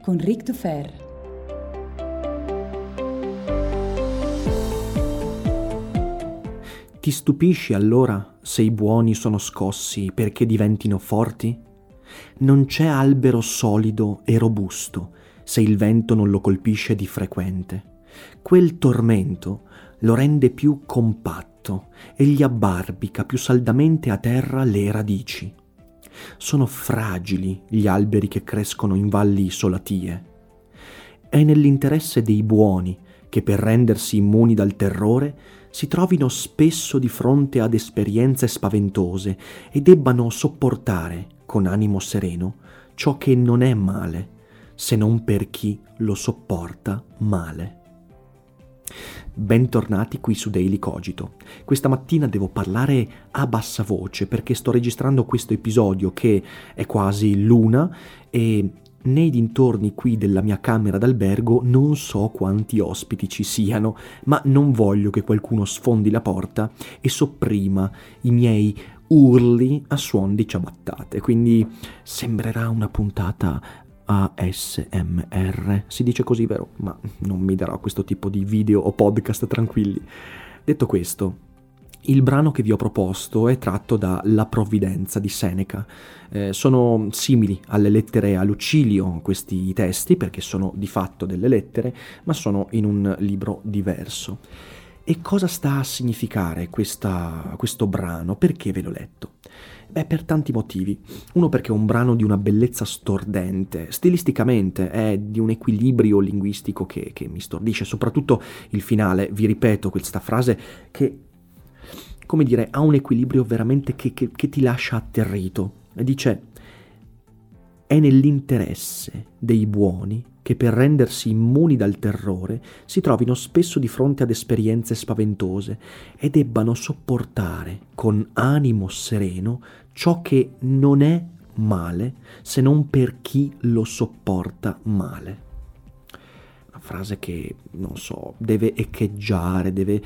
con Ric Dufer. Ti stupisci allora se i buoni sono scossi perché diventino forti? Non c'è albero solido e robusto se il vento non lo colpisce di frequente. Quel tormento lo rende più compatto e gli abbarbica più saldamente a terra le radici. Sono fragili gli alberi che crescono in valli isolatie. È nell'interesse dei buoni che per rendersi immuni dal terrore si trovino spesso di fronte ad esperienze spaventose e debbano sopportare con animo sereno ciò che non è male, se non per chi lo sopporta male. Bentornati qui su Daily Cogito. Questa mattina devo parlare a bassa voce perché sto registrando questo episodio che è quasi l'una e nei dintorni qui della mia camera d'albergo non so quanti ospiti ci siano, ma non voglio che qualcuno sfondi la porta e sopprima i miei urli a suon di ciabattate, quindi sembrerà una puntata ASMR, si dice così vero, ma non mi darò questo tipo di video o podcast tranquilli. Detto questo, il brano che vi ho proposto è tratto da La provvidenza di Seneca. Eh, sono simili alle lettere a Lucilio questi testi, perché sono di fatto delle lettere, ma sono in un libro diverso. E cosa sta a significare questa, questo brano? Perché ve l'ho letto? Beh, per tanti motivi. Uno perché è un brano di una bellezza stordente, stilisticamente è di un equilibrio linguistico che, che mi stordisce, soprattutto il finale, vi ripeto questa frase che come dire, ha un equilibrio veramente che, che, che ti lascia atterrito. Dice, è nell'interesse dei buoni che per rendersi immuni dal terrore si trovino spesso di fronte ad esperienze spaventose e debbano sopportare con animo sereno ciò che non è male se non per chi lo sopporta male. Una frase che, non so, deve echeggiare, deve,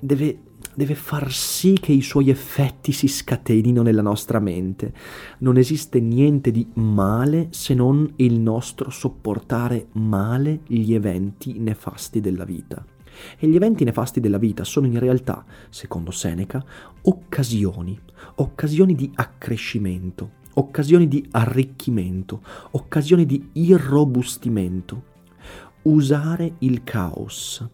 deve deve far sì che i suoi effetti si scatenino nella nostra mente. Non esiste niente di male se non il nostro sopportare male gli eventi nefasti della vita. E gli eventi nefasti della vita sono in realtà, secondo Seneca, occasioni, occasioni di accrescimento, occasioni di arricchimento, occasioni di irrobustimento. Usare il caos,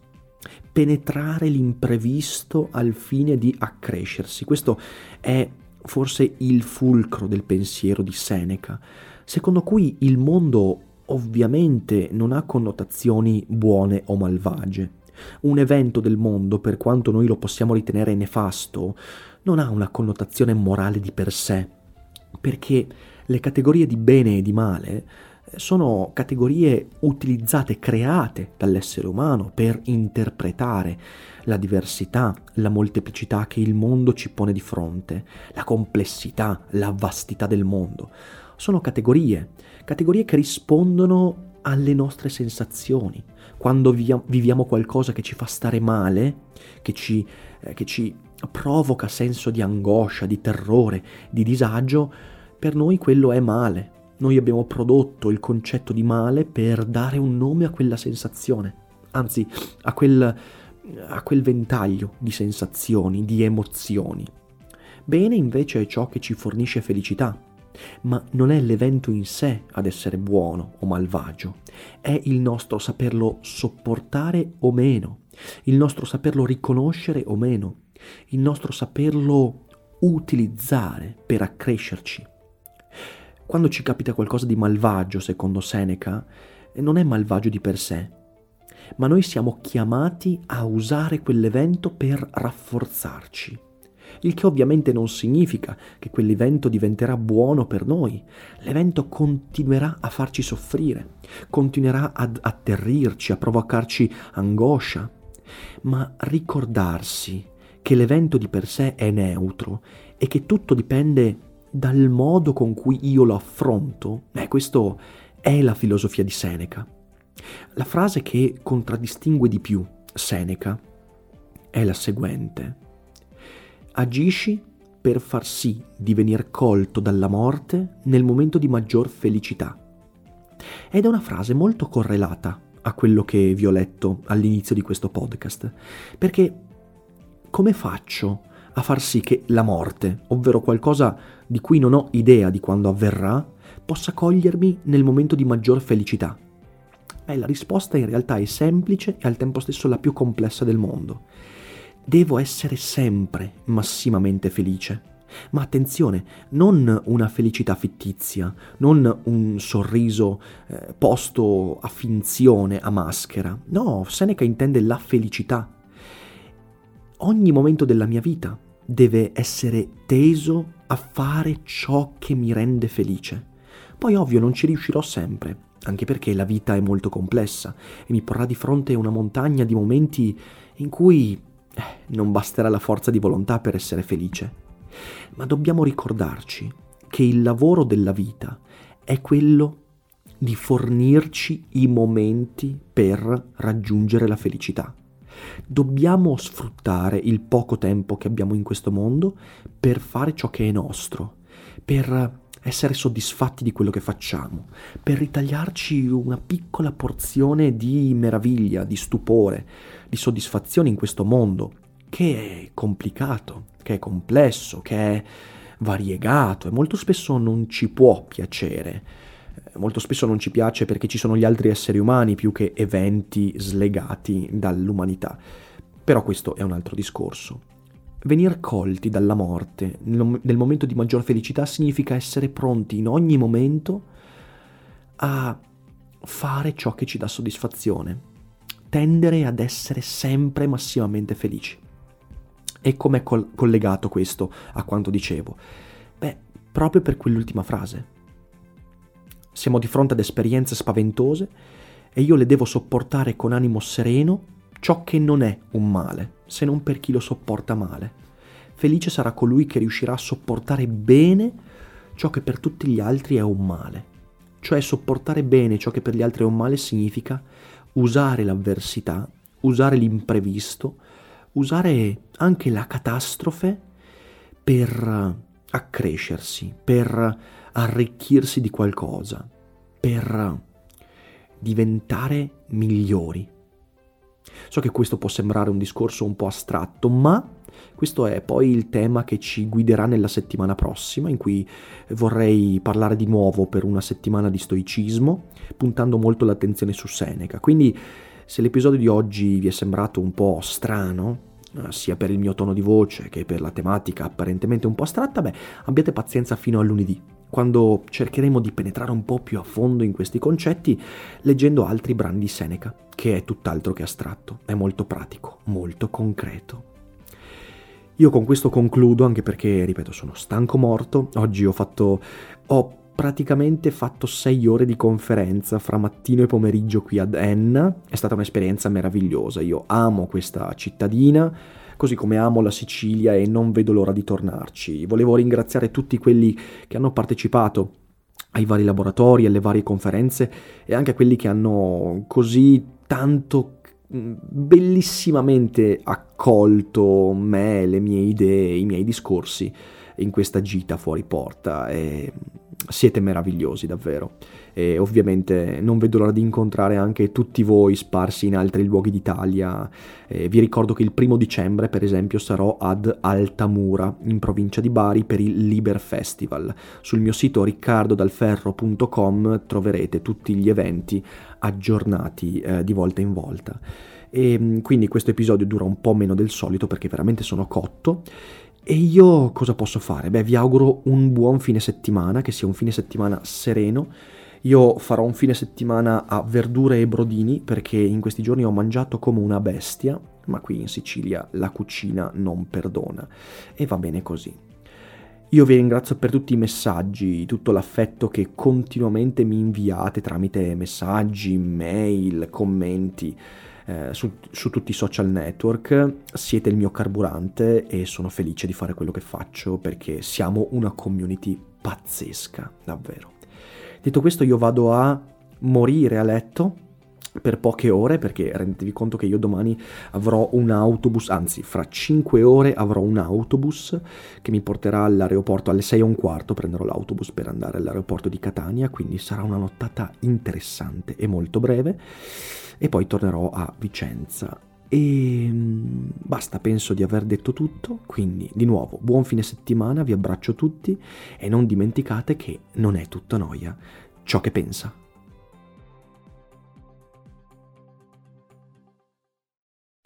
penetrare l'imprevisto al fine di accrescersi. Questo è forse il fulcro del pensiero di Seneca, secondo cui il mondo ovviamente non ha connotazioni buone o malvagie. Un evento del mondo, per quanto noi lo possiamo ritenere nefasto, non ha una connotazione morale di per sé, perché le categorie di bene e di male sono categorie utilizzate, create dall'essere umano per interpretare la diversità, la molteplicità che il mondo ci pone di fronte, la complessità, la vastità del mondo. Sono categorie, categorie che rispondono alle nostre sensazioni. Quando viviamo qualcosa che ci fa stare male, che ci, eh, che ci provoca senso di angoscia, di terrore, di disagio, per noi quello è male. Noi abbiamo prodotto il concetto di male per dare un nome a quella sensazione, anzi a quel, a quel ventaglio di sensazioni, di emozioni. Bene invece è ciò che ci fornisce felicità, ma non è l'evento in sé ad essere buono o malvagio, è il nostro saperlo sopportare o meno, il nostro saperlo riconoscere o meno, il nostro saperlo utilizzare per accrescerci. Quando ci capita qualcosa di malvagio, secondo Seneca, non è malvagio di per sé, ma noi siamo chiamati a usare quell'evento per rafforzarci il che ovviamente non significa che quell'evento diventerà buono per noi. L'evento continuerà a farci soffrire, continuerà ad atterrirci, a provocarci angoscia, ma ricordarsi che l'evento di per sé è neutro e che tutto dipende dal modo con cui io lo affronto, beh, questo è la filosofia di Seneca. La frase che contraddistingue di più Seneca è la seguente agisci per far sì di venir colto dalla morte nel momento di maggior felicità. Ed è una frase molto correlata a quello che vi ho letto all'inizio di questo podcast, perché come faccio a far sì che la morte, ovvero qualcosa di cui non ho idea di quando avverrà, possa cogliermi nel momento di maggior felicità? Beh, la risposta in realtà è semplice e al tempo stesso la più complessa del mondo devo essere sempre massimamente felice. Ma attenzione, non una felicità fittizia, non un sorriso eh, posto a finzione, a maschera. No, Seneca intende la felicità. Ogni momento della mia vita deve essere teso a fare ciò che mi rende felice. Poi ovvio non ci riuscirò sempre, anche perché la vita è molto complessa e mi porrà di fronte una montagna di momenti in cui eh, non basterà la forza di volontà per essere felice. Ma dobbiamo ricordarci che il lavoro della vita è quello di fornirci i momenti per raggiungere la felicità. Dobbiamo sfruttare il poco tempo che abbiamo in questo mondo per fare ciò che è nostro, per essere soddisfatti di quello che facciamo, per ritagliarci una piccola porzione di meraviglia, di stupore, di soddisfazione in questo mondo, che è complicato, che è complesso, che è variegato e molto spesso non ci può piacere. Molto spesso non ci piace perché ci sono gli altri esseri umani più che eventi slegati dall'umanità. Però questo è un altro discorso. Venir colti dalla morte nel momento di maggior felicità significa essere pronti in ogni momento a fare ciò che ci dà soddisfazione, tendere ad essere sempre massimamente felici. E come è col- collegato questo a quanto dicevo? Beh, proprio per quell'ultima frase. Siamo di fronte ad esperienze spaventose e io le devo sopportare con animo sereno ciò che non è un male, se non per chi lo sopporta male. Felice sarà colui che riuscirà a sopportare bene ciò che per tutti gli altri è un male. Cioè sopportare bene ciò che per gli altri è un male significa usare l'avversità, usare l'imprevisto, usare anche la catastrofe per accrescersi, per arricchirsi di qualcosa, per diventare migliori. So che questo può sembrare un discorso un po' astratto, ma questo è poi il tema che ci guiderà nella settimana prossima, in cui vorrei parlare di nuovo per una settimana di stoicismo, puntando molto l'attenzione su Seneca. Quindi, se l'episodio di oggi vi è sembrato un po' strano, eh, sia per il mio tono di voce che per la tematica apparentemente un po' astratta, beh, abbiate pazienza fino a lunedì, quando cercheremo di penetrare un po' più a fondo in questi concetti leggendo altri brani di Seneca, che è tutt'altro che astratto, è molto pratico, molto concreto. Io con questo concludo, anche perché, ripeto, sono stanco morto. Oggi ho fatto... ho praticamente fatto sei ore di conferenza fra mattino e pomeriggio qui ad Enna. È stata un'esperienza meravigliosa. Io amo questa cittadina, così come amo la Sicilia e non vedo l'ora di tornarci. Volevo ringraziare tutti quelli che hanno partecipato ai vari laboratori, alle varie conferenze e anche a quelli che hanno così tanto bellissimamente accolto me, le mie idee, i miei discorsi in questa gita fuori porta e siete meravigliosi davvero e ovviamente non vedo l'ora di incontrare anche tutti voi sparsi in altri luoghi d'Italia. Eh, vi ricordo che il primo dicembre, per esempio, sarò ad Altamura, in provincia di Bari, per il Liber Festival. Sul mio sito riccardodalferro.com troverete tutti gli eventi aggiornati eh, di volta in volta. E mm, quindi questo episodio dura un po' meno del solito perché veramente sono cotto. E io cosa posso fare? Beh, vi auguro un buon fine settimana, che sia un fine settimana sereno io farò un fine settimana a verdure e brodini perché in questi giorni ho mangiato come una bestia, ma qui in Sicilia la cucina non perdona. E va bene così. Io vi ringrazio per tutti i messaggi, tutto l'affetto che continuamente mi inviate tramite messaggi, mail, commenti eh, su, su tutti i social network. Siete il mio carburante e sono felice di fare quello che faccio perché siamo una community pazzesca, davvero. Detto questo io vado a morire a letto per poche ore perché rendetevi conto che io domani avrò un autobus, anzi fra 5 ore avrò un autobus che mi porterà all'aeroporto alle 6 e un quarto, prenderò l'autobus per andare all'aeroporto di Catania, quindi sarà una nottata interessante e molto breve e poi tornerò a Vicenza. E mm, basta, penso di aver detto tutto, quindi di nuovo buon fine settimana, vi abbraccio tutti e non dimenticate che non è tutta noia ciò che pensa.